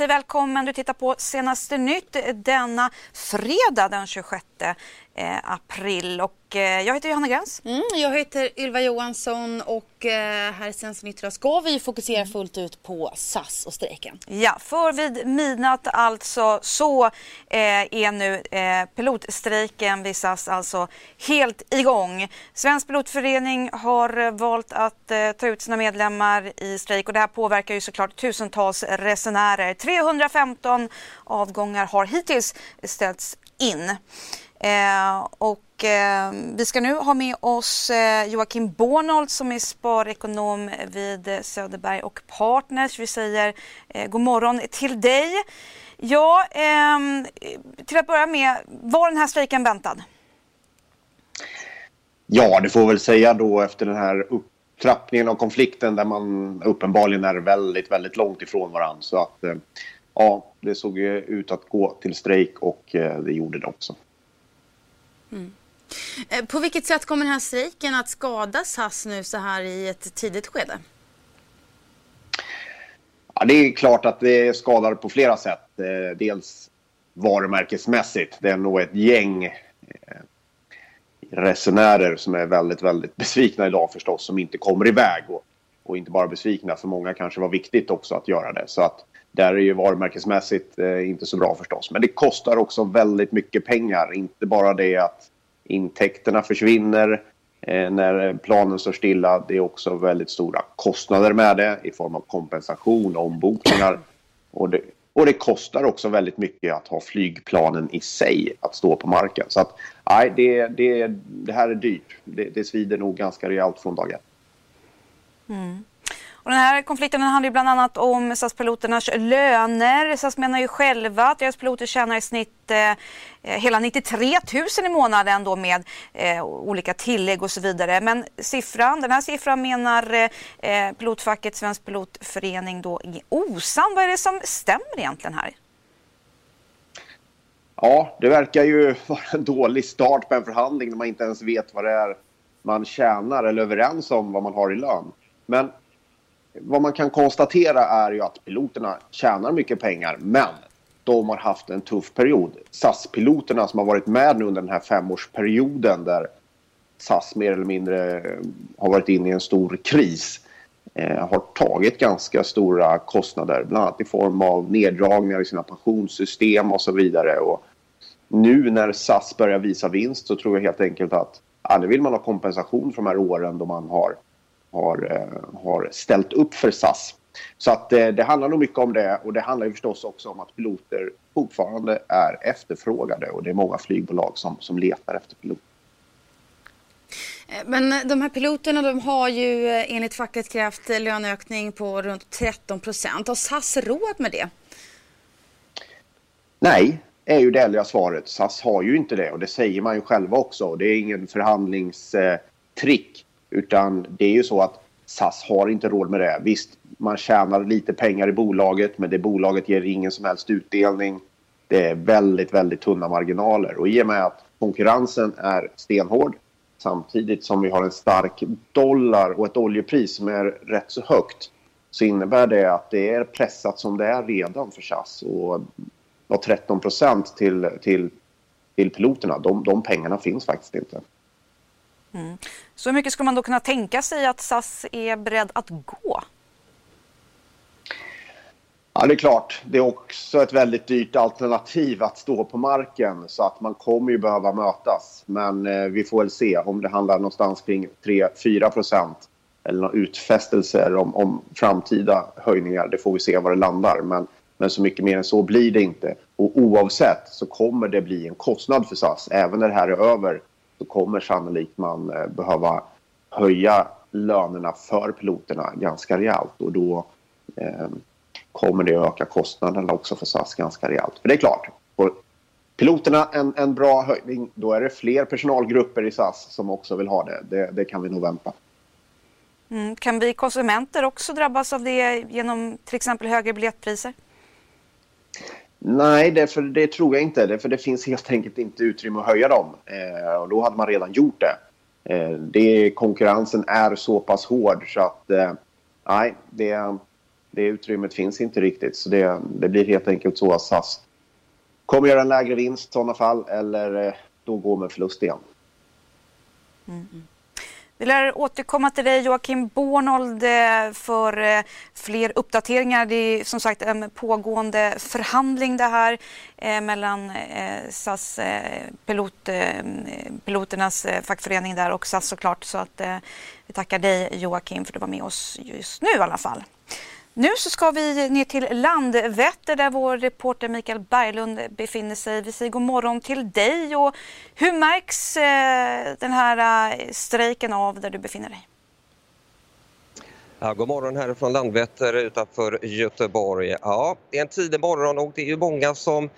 Säger välkommen. Du tittar på Senaste nytt denna fredag den 26 eh, april. Och, eh, jag heter Johanna Gräns. Mm, jag heter Ylva Johansson och eh, här i Senaste nytt ska vi fokusera fullt ut på SAS och strejken. Ja, för vid midnatt alltså så eh, är nu eh, pilotstrejken vid SAS alltså helt igång. Svensk pilotförening har valt att eh, ta ut sina medlemmar i strejk och det här påverkar ju såklart tusentals resenärer. 315 avgångar har hittills ställts in. Eh, och eh, vi ska nu ha med oss eh, Joakim Bornold som är sparekonom vid Söderberg och Partners. Vi säger eh, god morgon till dig. Ja, ehm, till att börja med, var den här strejken väntad? Ja, det får väl säga då efter den här upptrappningen av konflikten där man uppenbarligen är väldigt, väldigt långt ifrån varandra. Så att eh, ja, det såg ut att gå till strejk och eh, det gjorde det också. Mm. Eh, på vilket sätt kommer den här strejken att skada SAS nu så här i ett tidigt skede? Ja, det är klart att det skadar på flera sätt. Eh, dels varumärkesmässigt. Det är nog ett gäng eh, resenärer som är väldigt, väldigt besvikna idag förstås, som inte kommer iväg. Och, och inte bara besvikna, för många kanske var viktigt också att göra det. Så att där är ju varumärkesmässigt eh, inte så bra förstås. Men det kostar också väldigt mycket pengar. Inte bara det att intäkterna försvinner eh, när planen står stilla. Det är också väldigt stora kostnader med det i form av kompensation, ombokningar. Och det, och det kostar också väldigt mycket att ha flygplanen i sig att stå på marken. Så att nej, det, det, det här är dyrt. Det, det svider nog ganska rejält från dag ett. Mm. Och den här konflikten den handlar ju bland annat om SAS-piloternas löner. SAS menar ju själva att deras piloter tjänar i snitt eh, hela 93 000 i månaden då med eh, olika tillägg och så vidare. Men siffran, den här siffran menar eh, pilotfacket Svensk pilotförening då är osann. Vad är det som stämmer egentligen här? Ja, det verkar ju vara en dålig start på en förhandling när man inte ens vet vad det är man tjänar eller överens om vad man har i lön. Men vad man kan konstatera är ju att piloterna tjänar mycket pengar, men de har haft en tuff period. SAS-piloterna som har varit med nu under den här femårsperioden där SAS mer eller mindre eh, har varit inne i en stor kris eh, har tagit ganska stora kostnader, bland annat i form av neddragningar i sina pensionssystem och så vidare. Och nu när SAS börjar visa vinst så tror jag helt enkelt att ja, nu vill man ha kompensation för de här åren då man har, har, eh, har ställt upp för SAS. Så att eh, det handlar nog mycket om det och det handlar ju förstås också om att piloter fortfarande är efterfrågade och det är många flygbolag som, som letar efter piloter. Men de här piloterna de har ju eh, enligt facket krävt löneökning på runt 13 procent. Har SAS råd med det? Nej, är ju det ärliga svaret. SAS har ju inte det och det säger man ju själva också. Det är ingen förhandlingstrick utan det är ju så att SAS har inte råd med det. Visst, man tjänar lite pengar i bolaget men det bolaget ger ingen som helst utdelning. Det är väldigt, väldigt tunna marginaler och i och med att konkurrensen är stenhård samtidigt som vi har en stark dollar och ett oljepris som är rätt så högt så innebär det att det är pressat som det är redan för SAS. Och 13 procent till, till, till piloterna, de, de pengarna finns faktiskt inte. Mm. Så hur mycket skulle man då kunna tänka sig att SAS är beredd att gå? Ja, det är klart. Det är också ett väldigt dyrt alternativ att stå på marken så att man kommer ju behöva mötas. Men eh, vi får väl se om det handlar någonstans kring 3-4 procent eller några utfästelser om, om framtida höjningar. Det får vi se var det landar. Men, men så mycket mer än så blir det inte. Och oavsett så kommer det bli en kostnad för SAS. Även när det här är över så kommer sannolikt man eh, behöva höja lönerna för piloterna ganska rejält och då eh, kommer det att öka kostnaderna också för SAS ganska rejält. För det är klart, får piloterna en, en bra höjning då är det fler personalgrupper i SAS som också vill ha det. Det, det kan vi nog vänta. Mm. Kan vi konsumenter också drabbas av det genom till exempel högre biljettpriser? Nej, det, för, det tror jag inte. Det, för det finns helt enkelt inte utrymme att höja dem. Eh, och då hade man redan gjort det. Eh, det. Konkurrensen är så pass hård så att eh, nej, det, det utrymmet finns inte riktigt. Så det, det blir helt enkelt så att SAS kommer göra en lägre vinst i sådana fall eller eh, då går med förlust igen. Mm. mm. Vi lär återkomma till dig Joakim Bornold eh, för eh, fler uppdateringar. Det är som sagt en pågående förhandling det här eh, mellan SAS pilot, piloternas fackförening där och SAS såklart. Så att vi tackar dig Joakim för att du var med oss just nu i alla fall. Nu så ska vi ner till Landvetter där vår reporter Mikael Berglund befinner sig. Vi säger god morgon till dig. Och hur märks eh, den här eh, strejken av där du befinner dig? Ja, god morgon härifrån Landvetter utanför Göteborg. Ja, det är en tidig morgon och det är ju många som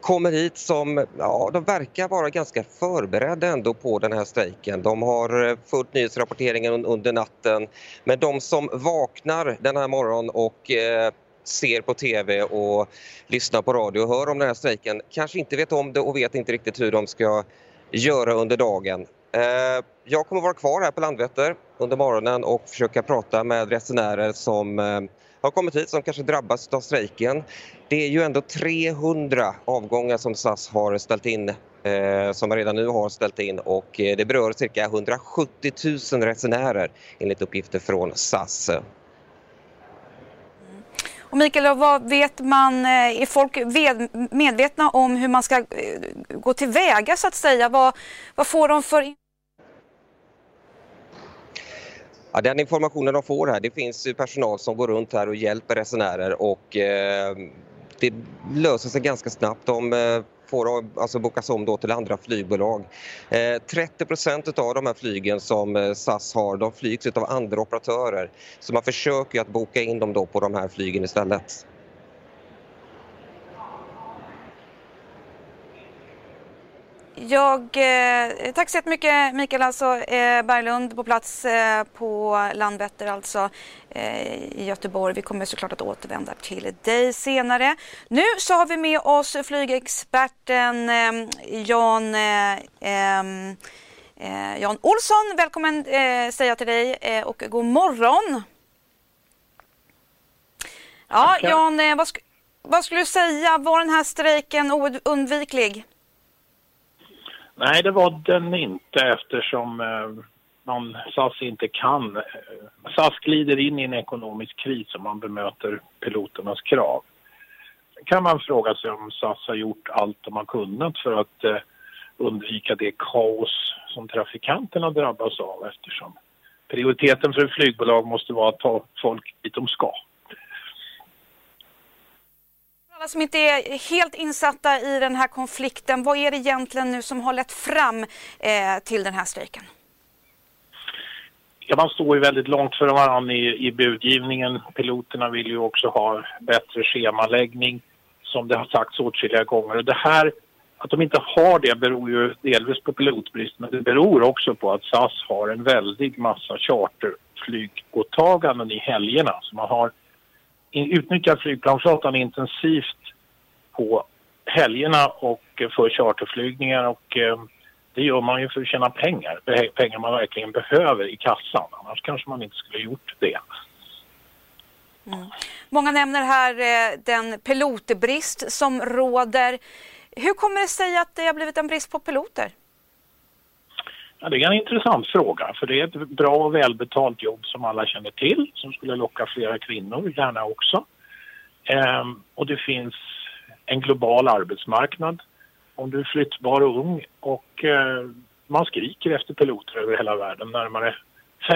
kommer hit som ja, de verkar vara ganska förberedda ändå på den här strejken. De har eh, följt nyhetsrapporteringen under natten. Men de som vaknar den här morgonen och eh, ser på tv och lyssnar på radio och hör om den här strejken kanske inte vet om det och vet inte riktigt hur de ska göra under dagen. Eh, jag kommer vara kvar här på Landvetter under morgonen och försöka prata med resenärer som eh, har kommit hit som kanske drabbas av strejken. Det är ju ändå 300 avgångar som SAS har ställt in eh, som man redan nu har ställt in och eh, det berör cirka 170 000 resenärer enligt uppgifter från SAS. Och Mikael, vad vet man, är folk medvetna om hur man ska gå tillväga så att säga? Vad, vad får de för Ja, den informationen de får här, det finns personal som går runt här och hjälper resenärer och eh, det löser sig ganska snabbt. De eh, får alltså bokas om då till andra flygbolag. Eh, 30 procent av de här flygen som eh, SAS har, de flygs av andra operatörer. Så man försöker att boka in dem då på de här flygen istället. Jag, eh, tack så jättemycket Mikael alltså, eh, Berglund på plats eh, på Landvetter alltså eh, i Göteborg. Vi kommer såklart att återvända till dig senare. Nu så har vi med oss flygexperten eh, Jan, eh, Jan Olsson. Välkommen säger jag till dig och god morgon. Ja, Jan, vad, sk vad skulle du säga? Var den här strejken oundviklig? Nej, det var den inte eftersom eh, man, SAS inte kan. Eh, SAS glider in i en ekonomisk kris om man bemöter piloternas krav. Sen kan man fråga sig om SAS har gjort allt de har kunnat för att eh, undvika det kaos som trafikanterna drabbas av eftersom prioriteten för ett flygbolag måste vara att ta folk dit de ska alla som inte är helt insatta i den här konflikten, vad är det egentligen nu som har lett fram eh, till den här strejken? Ja, man står ju väldigt långt från varandra i, i budgivningen. Piloterna vill ju också ha bättre schemaläggning, som det har sagts åtskilliga gånger. Och det här, att de inte har det beror ju delvis på pilotbrist, men det beror också på att SAS har en väldig massa charterflygåtaganden i helgerna. Så man har utnyttjar flygplansflottan intensivt på helgerna och för charterflygningar och eh, det gör man ju för att tjäna pengar, pengar man verkligen behöver i kassan. Annars kanske man inte skulle gjort det. Mm. Många nämner här eh, den pilotbrist som råder. Hur kommer det sig att det har blivit en brist på piloter? Ja, det är en intressant fråga, för det är ett bra och välbetalt jobb som alla känner till, som skulle locka flera kvinnor, gärna också. Ehm, och det finns en global arbetsmarknad. Om du är flyttbar och ung och eh, man skriker efter piloter över hela världen, närmare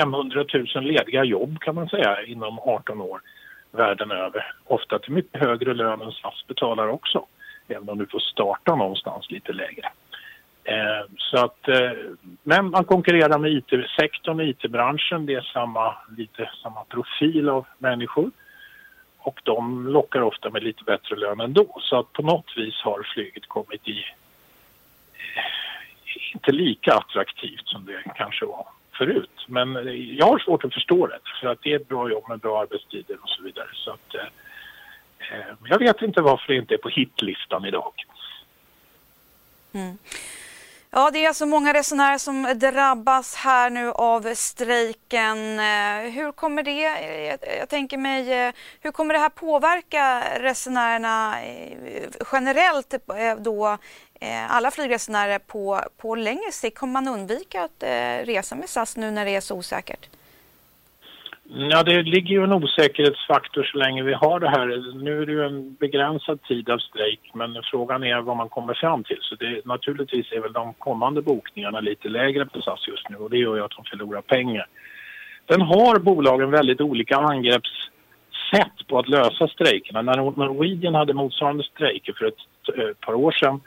500 000 lediga jobb kan man säga inom 18 år världen över. Ofta till mycket högre lön än SAS betalar också, även om du får starta någonstans lite lägre. Eh, så att, eh, men man konkurrerar med IT-sektorn, IT-branschen. Det är samma, lite samma profil av människor. Och de lockar ofta med lite bättre lön ändå. Så att på något vis har flyget kommit i eh, inte lika attraktivt som det kanske var förut. Men jag har svårt att förstå det. För att det är ett bra jobb med bra arbetstider och så vidare. Så att, eh, eh jag vet inte varför det inte är på hitlistan idag. Mm. Ja, det är alltså många resenärer som drabbas här nu av strejken. Eh, hur kommer det, eh, jag tänker mig, eh, hur kommer det här påverka resenärerna generellt då, alla flygresenärer på, på längre sikt? Kommer man undvika att resa med SAS nu när det är så osäkert? Ja, det ligger ju en osäkerhetsfaktor så länge vi har det här. Nu är det ju en begränsad tid av strejk, men frågan är vad man kommer fram till. Så det, naturligtvis är väl de kommande bokningarna lite lägre på SAS just nu och det gör ju att de förlorar pengar. Sen har bolagen väldigt olika angreppssätt på att lösa strejkerna. När Norwegian hade motsvarande strejker för ett, ett par år sedan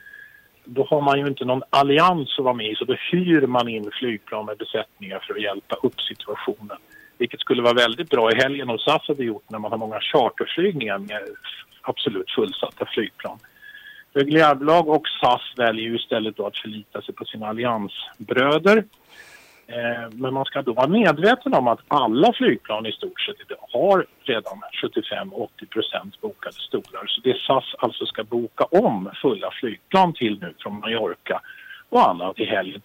då har man ju inte någon allians att vara med i så då hyr man in flygplan med besättningar för att hjälpa upp situationen. Vilket skulle vara väldigt bra i helgen och SAS hade gjort när man har många charterflygningar med absolut fullsatta flygplan. Reguljärbolag och SAS väljer ju istället då att förlita sig på sina alliansbröder. Eh, men man ska då vara medveten om att alla flygplan i stort sett idag har redan 75-80% bokade stolar. Så det SAS alltså ska boka om fulla flygplan till nu från Mallorca och annat i helgen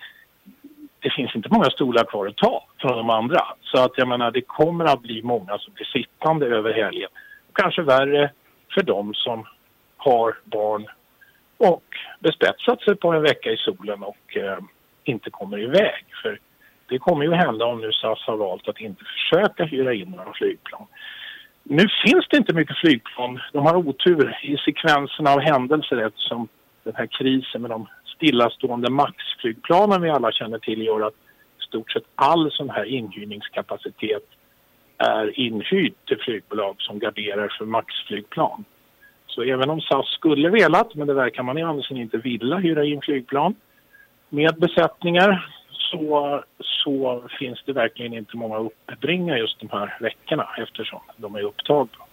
det finns inte många stolar kvar att ta från de andra. Så att jag menar, det kommer att bli många som blir sittande över helgen. Kanske värre för dem som har barn och bespetsat sig på en vecka i solen och eh, inte kommer iväg. För det kommer ju hända om nu SAS har valt att inte försöka hyra in några flygplan. Nu finns det inte mycket flygplan. De har otur i sekvenserna av händelser eftersom den här krisen med de stillastående maxflygplanen vi alla känner till gör att i stort sett all sån här inhyrningskapacitet är inhyrd till flygbolag som garderar för maxflygplan. Så även om SAS skulle velat, men det verkar man i Andersen inte vilja, hyra in flygplan med besättningar så, så finns det verkligen inte många att uppbringa just de här veckorna eftersom de är upptagna.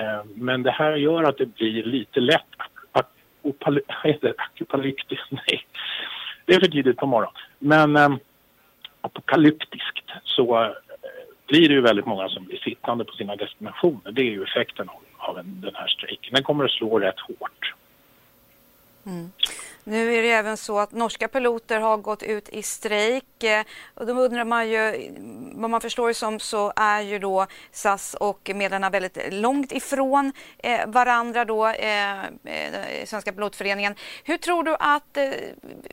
Eh, men det här gör att det blir lite lätt apokalyptiskt, nej, det är för tidigt på morgonen. Men eh, apokalyptiskt så eh, blir det ju väldigt många som blir sittande på sina destinationer. Det är ju effekten av, av en, den här strejken. Den kommer att slå rätt hårt. Mm. Nu är det även så att norska piloter har gått ut i strejk eh, och då undrar man ju, vad man förstår det som så är ju då SAS och medlemmarna väldigt långt ifrån eh, varandra då, eh, eh, Svenska pilotföreningen. Hur tror du att, eh,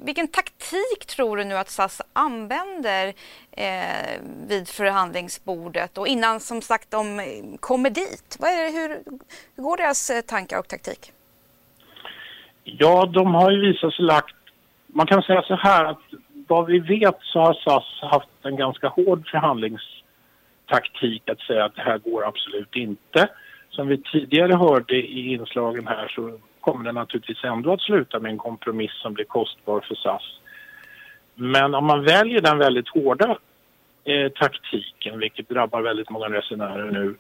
vilken taktik tror du nu att SAS använder eh, vid förhandlingsbordet och innan som sagt de kommer dit? Vad är det, hur, hur går deras eh, tankar och taktik? Ja, de har ju visat sig lagt... Man kan säga så här att vad vi vet så har SAS haft en ganska hård förhandlingstaktik att säga att det här går absolut inte. Som vi tidigare hörde i inslagen här så kommer det naturligtvis ändå att sluta med en kompromiss som blir kostbar för SAS. Men om man väljer den väldigt hårda eh, taktiken, vilket drabbar väldigt många resenärer nu,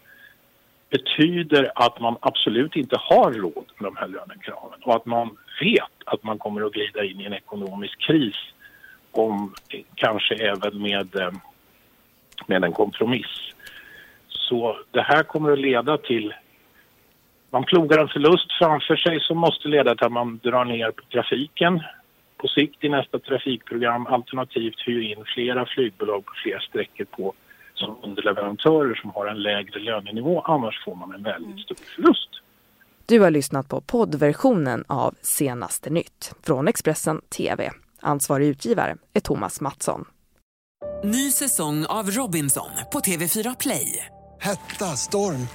betyder att man absolut inte har råd med de här lönekraven och att man vet att man kommer att glida in i en ekonomisk kris om kanske även med, eh, med en kompromiss. Så det här kommer att leda till man plogar en förlust framför sig som måste leda till att man drar ner på trafiken på sikt i nästa trafikprogram alternativt hyr in flera flygbolag på fler sträckor på som underleverantörer som har en lägre lönenivå. Annars får man en väldigt stor förlust. Du har lyssnat på poddversionen av Senaste nytt från Expressen TV. Ansvarig utgivare är Thomas Mattsson. Ny säsong av Robinson på TV4 Play. Hetta, storm,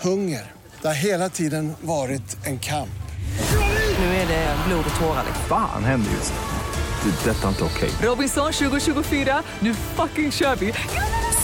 hunger. Det har hela tiden varit en kamp. Nu är det blod och tårar. Fan händer just det. det detta är inte okej. Okay. Robinson 2024, nu fucking kör vi.